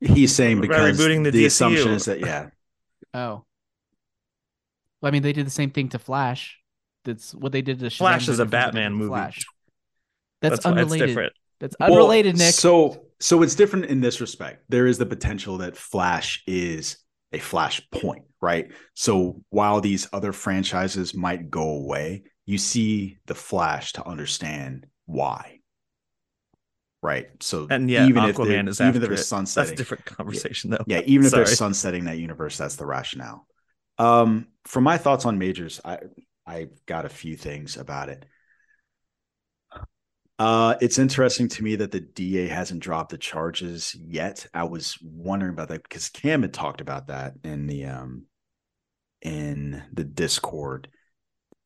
He's saying because rebooting the the, DCU. assumption is that yeah, Oh, well, I mean, they did the same thing to Flash. That's what they did to Shazam. Flash no is a different than they did Batman movie. Flash. That's, That's unrelated. different. That's Well, unrelated, Nick. So so it's different in this respect. There is the potential that Flash is a flash point, right? So while these other franchises might go away, you see the Flash to understand why. Right. So And yeah, even if Aquaman they're- is even if they're it. That's a different conversation, though. yeah, even if they're sunsetting that universe, that's the rationale. Um, for my thoughts on majors, I I got a few things about it. Uh, it's interesting to me that the DA hasn't dropped the charges yet. I was wondering about that because Cam had talked about that in the um in the Discord.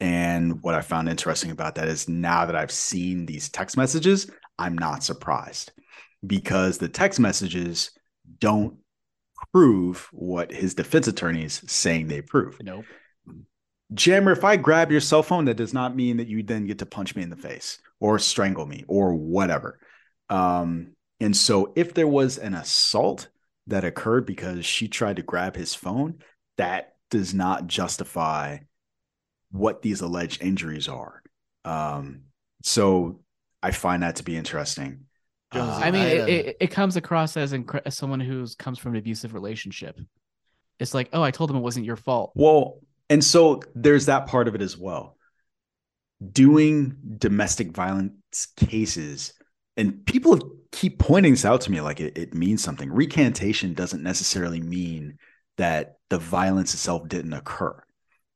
And what I found interesting about that is now that I've seen these text messages, I'm not surprised because the text messages don't prove what his defense attorneys saying they prove. nope. Jammer, if I grab your cell phone, that does not mean that you then get to punch me in the face or strangle me or whatever. Um, and so if there was an assault that occurred because she tried to grab his phone, that does not justify what these alleged injuries are. Um, so I find that to be interesting. Uh, I mean, I had it, it, it comes across as, incre- as someone who comes from an abusive relationship. It's like, oh, I told him it wasn't your fault. Well, and so there's that part of it as well. Doing domestic violence cases, and people keep pointing this out to me like it, it means something. Recantation doesn't necessarily mean that the violence itself didn't occur.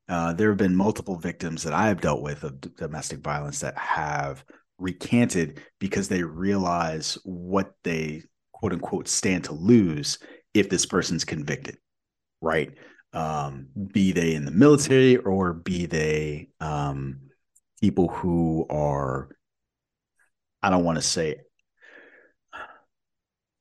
Uh, there have been multiple victims that I have dealt with of d- domestic violence that have recanted because they realize what they quote unquote stand to lose if this person's convicted, right? Um, be they in the military or be they um, people who are I don't want to say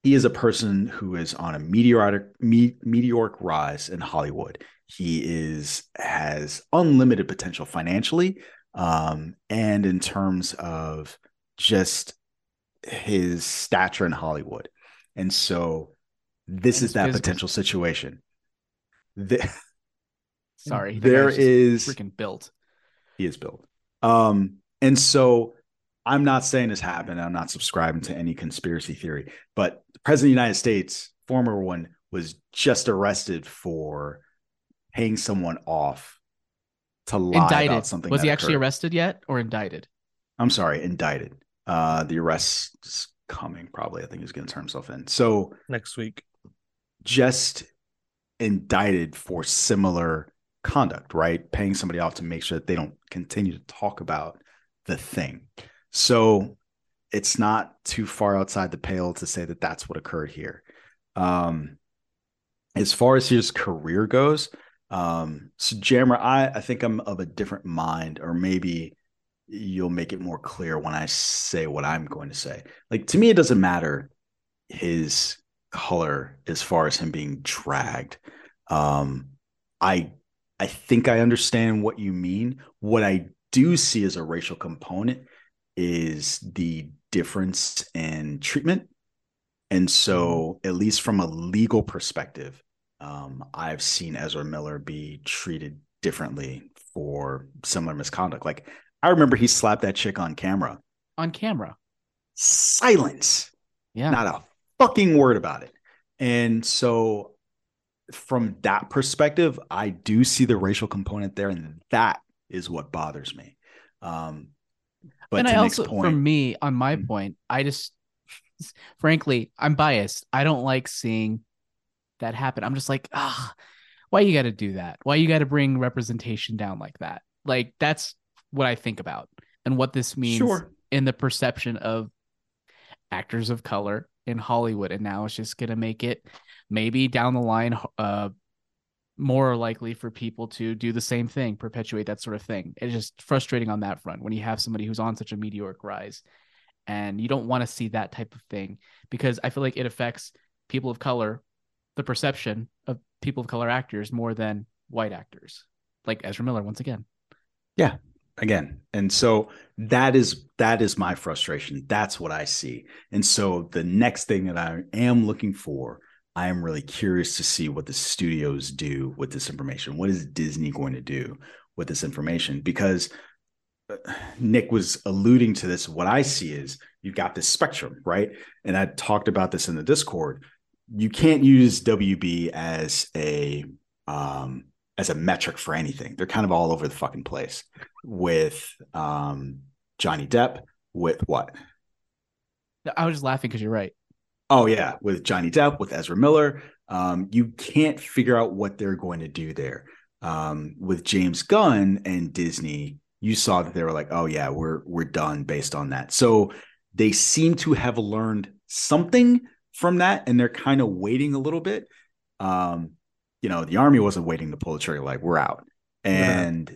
he is a person who is on a meteoric me, meteoric rise in Hollywood. He is has unlimited potential financially um, and in terms of just his stature in Hollywood. And so this And is that physical- potential situation. The- Sorry, the there guy's just is freaking built. he is built. Um, and so I'm not saying this happened. I'm not subscribing to any conspiracy theory, but the president of the United States, former one, was just arrested for paying someone off to lie Indicted. about something. Was he actually occurred. arrested yet or indicted? I'm sorry, indicted. Uh, the arrest is coming probably. I think he's going to turn himself in. So next week. just indicted for similar conduct, right? Paying somebody off to make sure that they don't continue to talk about the thing. So it's not too far outside the pale to say that that's what occurred here. Um, as far as his career goes, um, so Jammer, I, I think I'm of a different mind, or maybe you'll make it more clear when I say what I'm going to say. Like to me, it doesn't matter his color as far as him being dragged. Um, I I think I understand what you mean. What I do see as a racial component is the difference in treatment. And so, at least from a legal perspective, um, I've seen Ezra Miller be treated differently for similar misconduct. Like, I remember he slapped that chick on camera. On camera. Silence Yeah. not a fucking word about it. And so, from that perspective, I do see the racial component there, and that is what bothers me. Um, but and to I also, point, for me, on my Mhm. point, I just, frankly, I'm biased. I don't like seeing that happen. I'm just like, ah, why you got to do that? Why you got to bring representation down like that? Like that's what I think about and what this means sure, in the perception of actors of color in Hollywood. And now it's just gonna make it maybe down the line, uh, more likely for people to do the same thing, perpetuate that sort of thing. It's just frustrating on that front when you have somebody who's on such a meteoric rise, and you don't want to see that type of thing because I feel like it affects people of color, the perception of people of color actors more than white actors, like Ezra Miller once again. Again and so that is that is my frustration. That's what i see. And so the next thing that i am looking for i am really curious to see what the studios do with this information. What is disney going to do with this information? Because uh, nick was alluding to this. What i see is you've got this spectrum right? And i talked about this in the discord. You can't use wb as a um as a metric for anything. They're kind of all over the fucking place with um Johnny Depp with what? I was just laughing because you're right. Oh yeah, with Johnny Depp with Ezra Miller. Um you can't figure out what they're going to do there. Um with James Gunn and Disney, you saw that they were like, "Oh yeah, we're we're done based on that." So they seem to have learned something from that and they're kind of waiting a little bit. Um you know, the army wasn't waiting to pull the trigger like, "We're out." And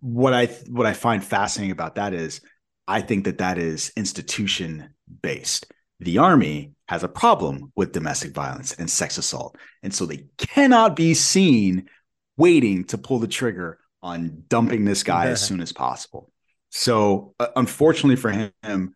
what I what I find fascinating about that is I think that that is institution based. The army has a problem with domestic violence and sex assault, and so they cannot be seen waiting to pull the trigger on dumping this guy as soon as possible. So, uh, unfortunately for him,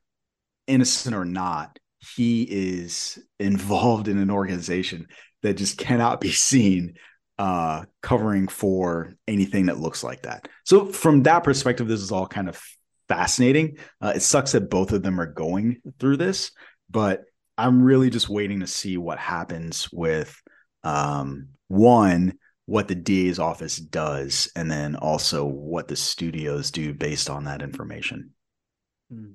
innocent or not, he is involved in an organization that just cannot be seen uh, covering for anything that looks like that. So from that perspective, this is all kind of fascinating. Uh, it sucks that both of them are going through this, but I'm really just waiting to see what happens with um, one, what the DA's office does, and then also what the studios do based on that information. Hmm.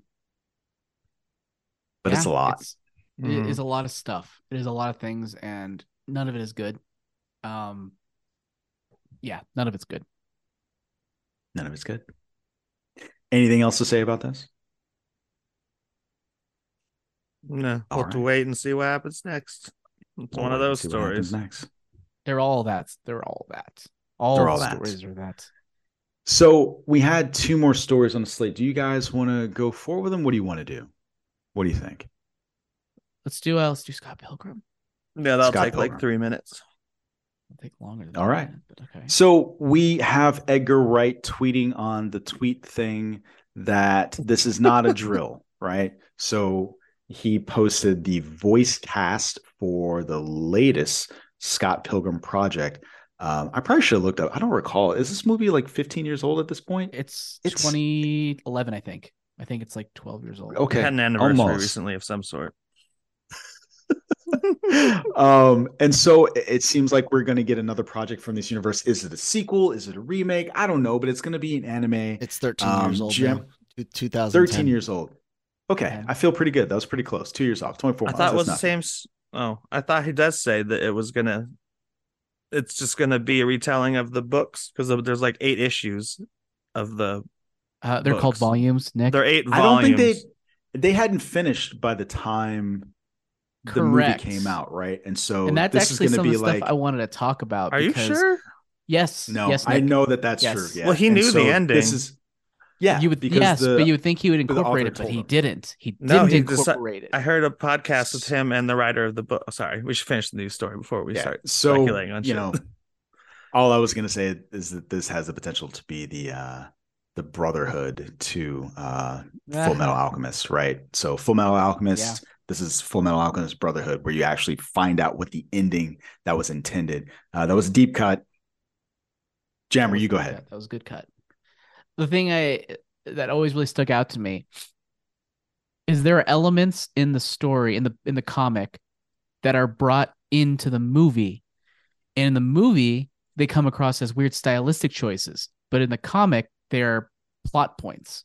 But it's a lot. it's- It is a lot of stuff. It is a lot of things, and none of it is good. Um, yeah, none of it's good. None of it's good. Anything else to say about this? No, All we'll have to wait and see what happens next. It's one of We'll those see what happens stories. Next. They're all that. They're all that. All, They're the all that. stories are that. So we had two more stories on the slate. Do you guys want to go forward with them? What do you want to do? What do you think? Let's do uh, let's do Scott Pilgrim. Yeah, that'll Scott take like three minutes. It'll take longer. Than All right. that, but okay. So we have Edgar Wright tweeting on the tweet thing that this is not a drill, right? So he posted the voice cast for the latest Scott Pilgrim project. Um, I probably should have looked up. I don't recall. Is this movie like 15 years old at this point? It's, It's- 2011, I think. I think it's like 12 years old. Okay, It had an anniversary almost. recently of some sort. um, and so it- it seems like we're going to get another project from this universe. Is it a sequel? Is it a remake? I don't know, but it's going to be an anime. It's 13 Um, years old. Jim- now. Two- 2010. 13 years old. Okay, Yeah. I feel pretty good. That was pretty close. Two years off. 24 I months. thought it was That's the nothing. same. Oh, I thought he does say that it was gonna. It's just gonna be a retelling of the books because there's like eight issues of the. Uh, they're called volumes, Nick. They're eight I don't think they they hadn't finished by the time the Correct. movie came out, right? And so and that's this actually is some going of to the be stuff like I wanted to talk about. Are you sure? Yes. no, yes, I know that that's Yes. true. Yeah. Well, he And knew the ending. This is yeah, you would because yes, the- but you would think he would incorporate it, but he him. didn't. He No, didn't he deci- incorporate it. I heard a podcast with him and the writer of the book. oh, sorry, we should finish the news story before we yeah. start so speculating on you shit. know, all I was going to say is that this has the potential to be the uh the brotherhood to uh Full Metal Alchemist, right? So Full Metal Alchemist, this is Full Metal Alchemist Brotherhood, where you actually find out what the ending that was intended. Uh, that was a deep cut. Jammer, you go ahead. cut. That was a good cut. The thing I that always really stuck out to me is there are elements in the story in the in the comic that are brought into the movie. And in the movie, they come across as weird stylistic choices, but in the comic, they are plot points.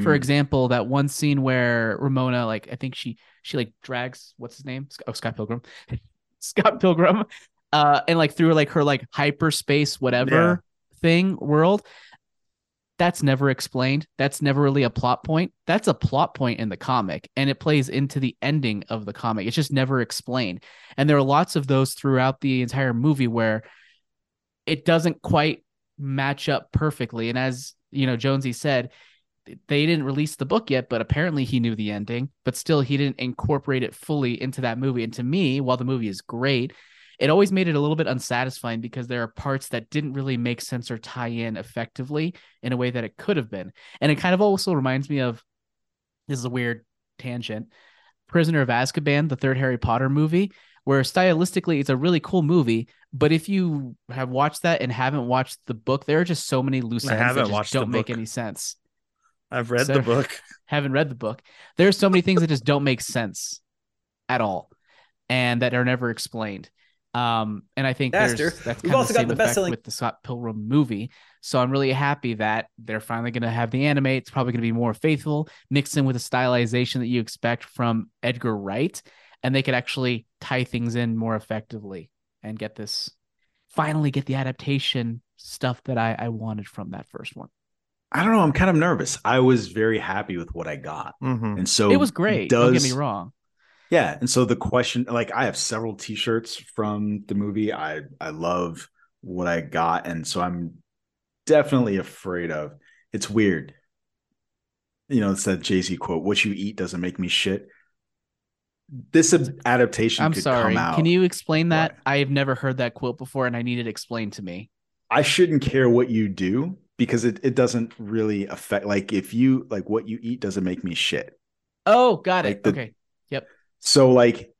For Mm. example, that one scene where Ramona, like, I think she she like drags what's his name? Oh, Scott Pilgrim, Scott Pilgrim, uh, and like through like her like hyperspace whatever thing world. That's never explained. That's never really a plot point. That's a plot point in the comic, and it plays into the ending of the comic. It's just never explained. And there are lots of those throughout the entire movie where it doesn't quite match up perfectly. And as you know, Jonesy said, they didn't release the book yet, but apparently he knew the ending, but still he didn't incorporate it fully into that movie. And to me, while the movie is great, it always made it a little bit unsatisfying because there are parts that didn't really make sense or tie in effectively in a way that it could have been. And it kind of also reminds me of this is a weird tangent Prisoner of Azkaban, the third Harry Potter movie, where stylistically it's a really cool movie. But if you have watched that and haven't watched the book, there are just so many loose ends that haven't just watched the don't make book. any sense I've read So- the book. haven't read the book. There's so many things that just don't make sense at all, and that are never explained. Um, and I think Master, there's that's we've kind of also the got the effect best-selling- with the Scott Pilgrim movie. So I'm really happy that they're finally going to have the anime. It's probably going to be more faithful, mixed in with the stylization that you expect from Edgar Wright, and they could actually tie things in more effectively and get this finally get the adaptation stuff that I, I wanted from that first one. I don't know. I'm kind of nervous. I was very happy with what I got, hmm and so it was great. Does, Don't get me wrong. Yeah, and so the question, like, I have several T-shirts from the movie. I I love what I got, and so I'm definitely afraid of. It's weird, you know. It's that Jay Z quote: "What you eat doesn't make me shit." This adaptation I'm could sorry. come out. Can you explain that? What? I have never heard that quote before, and I need it explained to me. I shouldn't care what you do because it, it doesn't really affect. Like, if you like what you eat doesn't make me shit. Oh, got Like it. the- okay. Yep. So like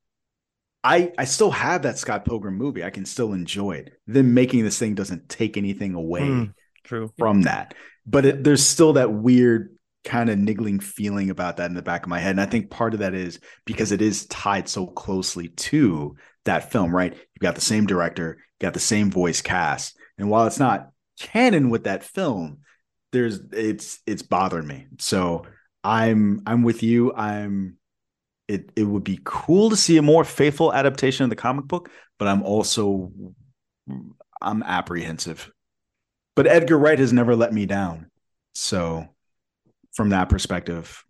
I I still have that Scott Pilgrim movie. I can still enjoy it. Then making this thing doesn't take anything away Hmm. True. from that. But it, there's still that weird kind of niggling feeling about that in the back of my head. And I think part of that is because it is tied so closely to that film, right? You've got the same director, you got the same voice cast. And while it's not canon with that film, there's it's it's bothering me. So I'm I'm with you. I'm it it would be cool to see a more faithful adaptation of the comic book, but I'm also I'm apprehensive. But Edgar Wright has never let me down. So from that perspective,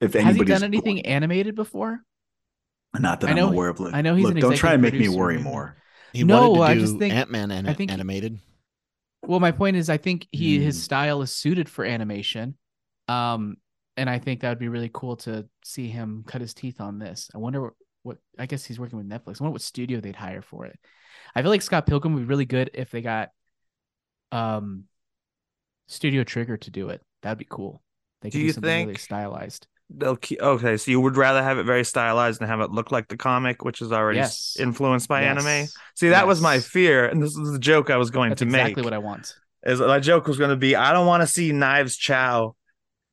if Has he done anything going- animated before? not that I I'm aware of. Look, I know he's look, an don't try and make me worry producer. more. He No, wanted to I just think- Ant Man I think- animated. Well, my point is, I think he his Mm. style is suited for animation, um, and I think that would be really cool to see him cut his teeth on this. I wonder what, what I guess he's working with Netflix. I wonder what studio they'd hire for it. I feel like Scott Pilgrim would be really good if they got um Studio Trigger to do it. That'd be cool. They could Do do, you something really think- stylized. They'll keep, okay, so you would rather have it very stylized and have it look like the comic, which is already Yes. influenced by anime. See, that was my fear, and this is the joke I was going That's to exactly make. Exactly what I want. is my joke was going to be I don't want to see Knives Chau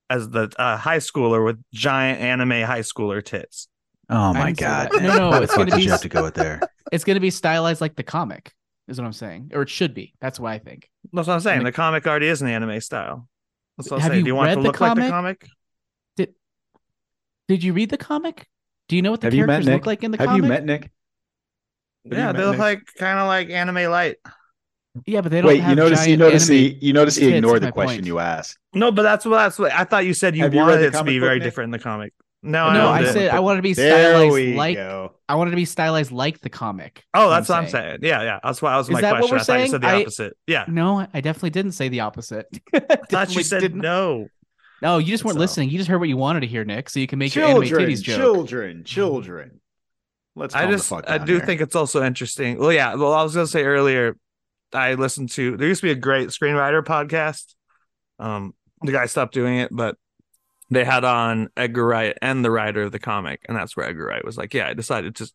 as the uh, high schooler with giant anime high schooler tits. Oh my god! No, no, Why it's gonna be you have to go with there? It's gonna be stylized like the comic, is what I'm saying, or it should be. That's what I think. That's what I'm saying. Like- the comic already is an anime style. That's what I'm Have saying. you Do you want it read to the look like the comic? comic? Did you read the comic? Do you know what the Have characters look like in the Have comic? you met Nick? Have Yeah, met they look Nick? like kind of like anime light. Yeah, but they don't. Wait, you have notice you giant notice he you notice he ignored the question point. you asked. No, but that's what that's what I thought you said. You Have wanted the it to be very Nick? different in the comic. No, I No, don't I said I wanted to be There stylized like. go. I wanted to be stylized like the comic. Oh, is that's what I'm saying. Yeah, yeah. That's why I was Is my that what question. we're I thought you said the I- opposite. Yeah. No, I definitely didn't say the opposite. I thought you said no. No, you just weren't So- listening. You just heard what you wanted to hear, Nick. So you can make your anime Children, titties joke. children, children. Let's. I calm the just fuck I do here. think it's also interesting. Well, yeah. Well, I was gonna say earlier, I listened to there used to be a great screenwriter podcast. Um, the guy stopped doing it, but they had on Edgar Wright and the writer of the comic, and that's where Edgar Wright was like, "Yeah, I decided to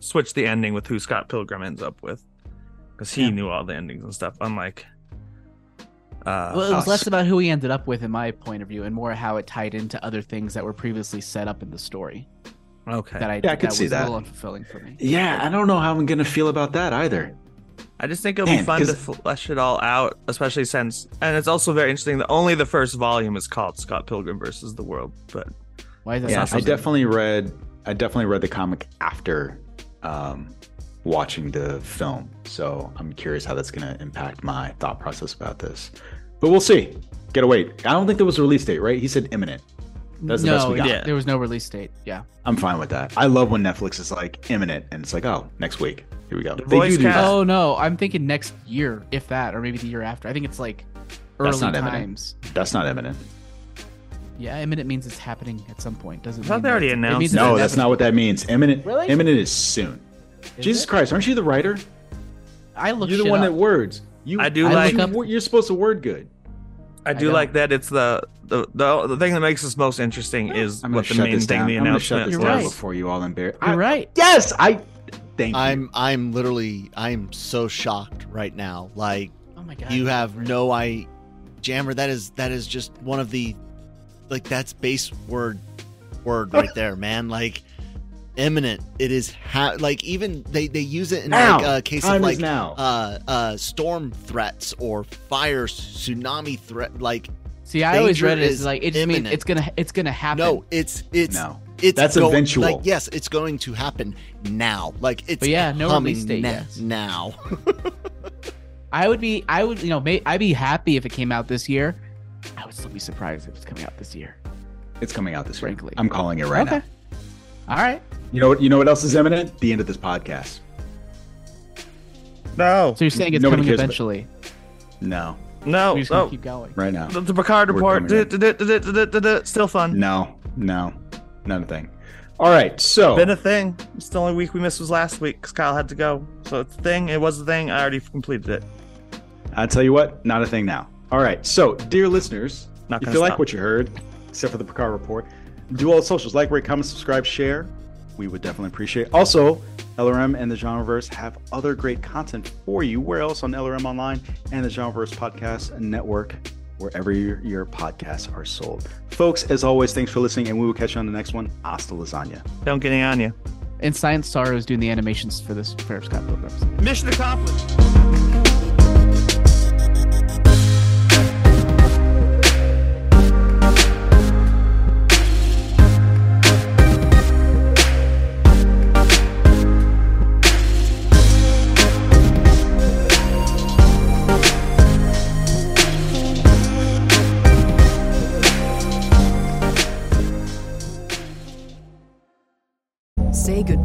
switch the ending with who Scott Pilgrim ends up with, because he Yeah. knew all the endings and stuff." Unlike, uh, Well, it was us. less about who he ended up with, in my point of view, and more how it tied into other things that were previously set up in the story. okay. That I Yeah, I could that see was that. a little unfulfilling for me. Yeah, I don't know how I'm gonna feel about that either. I just think it'll Man, be fun to flesh it all out, especially since, and it's also very interesting that only the first volume is called Scott Pilgrim versus the World. But Why is that? Yeah, I definitely read. I definitely read the comic after um, watching the film, so I'm curious how that's going to impact my thought process about this. But we'll see. Gotta wait. I don't think there was a release date, right? He said imminent. That's the no, best we got. Yeah. there was no release date. Yeah. I'm fine with that. I love when Netflix is like imminent and it's like, oh, next week. Here we go. The They voice do do cast- that. Oh no, I'm thinking next year, if that, or maybe the year after. I think it's like That's early not imminent. times. That's not imminent. Yeah, imminent means it's happening at some point. Doesn't I thought mean they already that- announced it. it's No, that's not what that means. Imminent. Really? Imminent is soon. Is Jesus it? Christ, aren't you the writer? I look. You're the shit one up. that words. You, I do I like- look you, you're supposed to word good. I do don't. like that it's the, the the the thing that makes this most interesting is I'm what the main thing down. the I'm gonna shut announcement this You're right. before you all embarrass. You're right. Yes, I. Thank you. I'm I'm literally I'm so shocked right now. Like Oh my god. you have no I Jammer, that is that is just one of the like that's base word word right there, man. Like imminent. It is ha- like even they they use it in Now. like a case Time of like now. uh uh storm threats or fire tsunami threat like See, I always danger read it is as like it just means imminent. it's gonna it's gonna happen. no, it's it's no. it's That's go- eventual. Like yes, it's going to happen now. Like it's But yeah, no coming release date na- yet. now. I would be I would you know may, I'd be happy if it came out this year. I would still be surprised if it's coming out this year. It's coming out this year. Frankly. I'm calling it right okay. now. All right. You know what? You know what else is imminent? The end of this podcast. No, So you're saying it's Nobody coming eventually? No, no, We're just no. keep going. right now. The, the Picard report, still fun. No, no, not a thing. All right, so Been a thing. It's the only week we missed was last week because Kyle had to go. So it's a thing. It was a thing. I already completed it. I tell you what, not a thing now. All right, so dear listeners, Not if gonna you like what you heard, except for the Picard report, do all the socials like, rate, comment, subscribe, share. We would definitely appreciate. it. Also, LRM and the Genreverse have other great content for you. Where else on LRM Online and the Genreverse Podcast Network, wherever your, your podcasts are sold. Folks, as always, thanks for listening, and we will catch you on the next one. Hasta lasagna. Don't get any on you. And Science SARU is doing the animations for this for Scott Pilgrim's. Mission accomplished.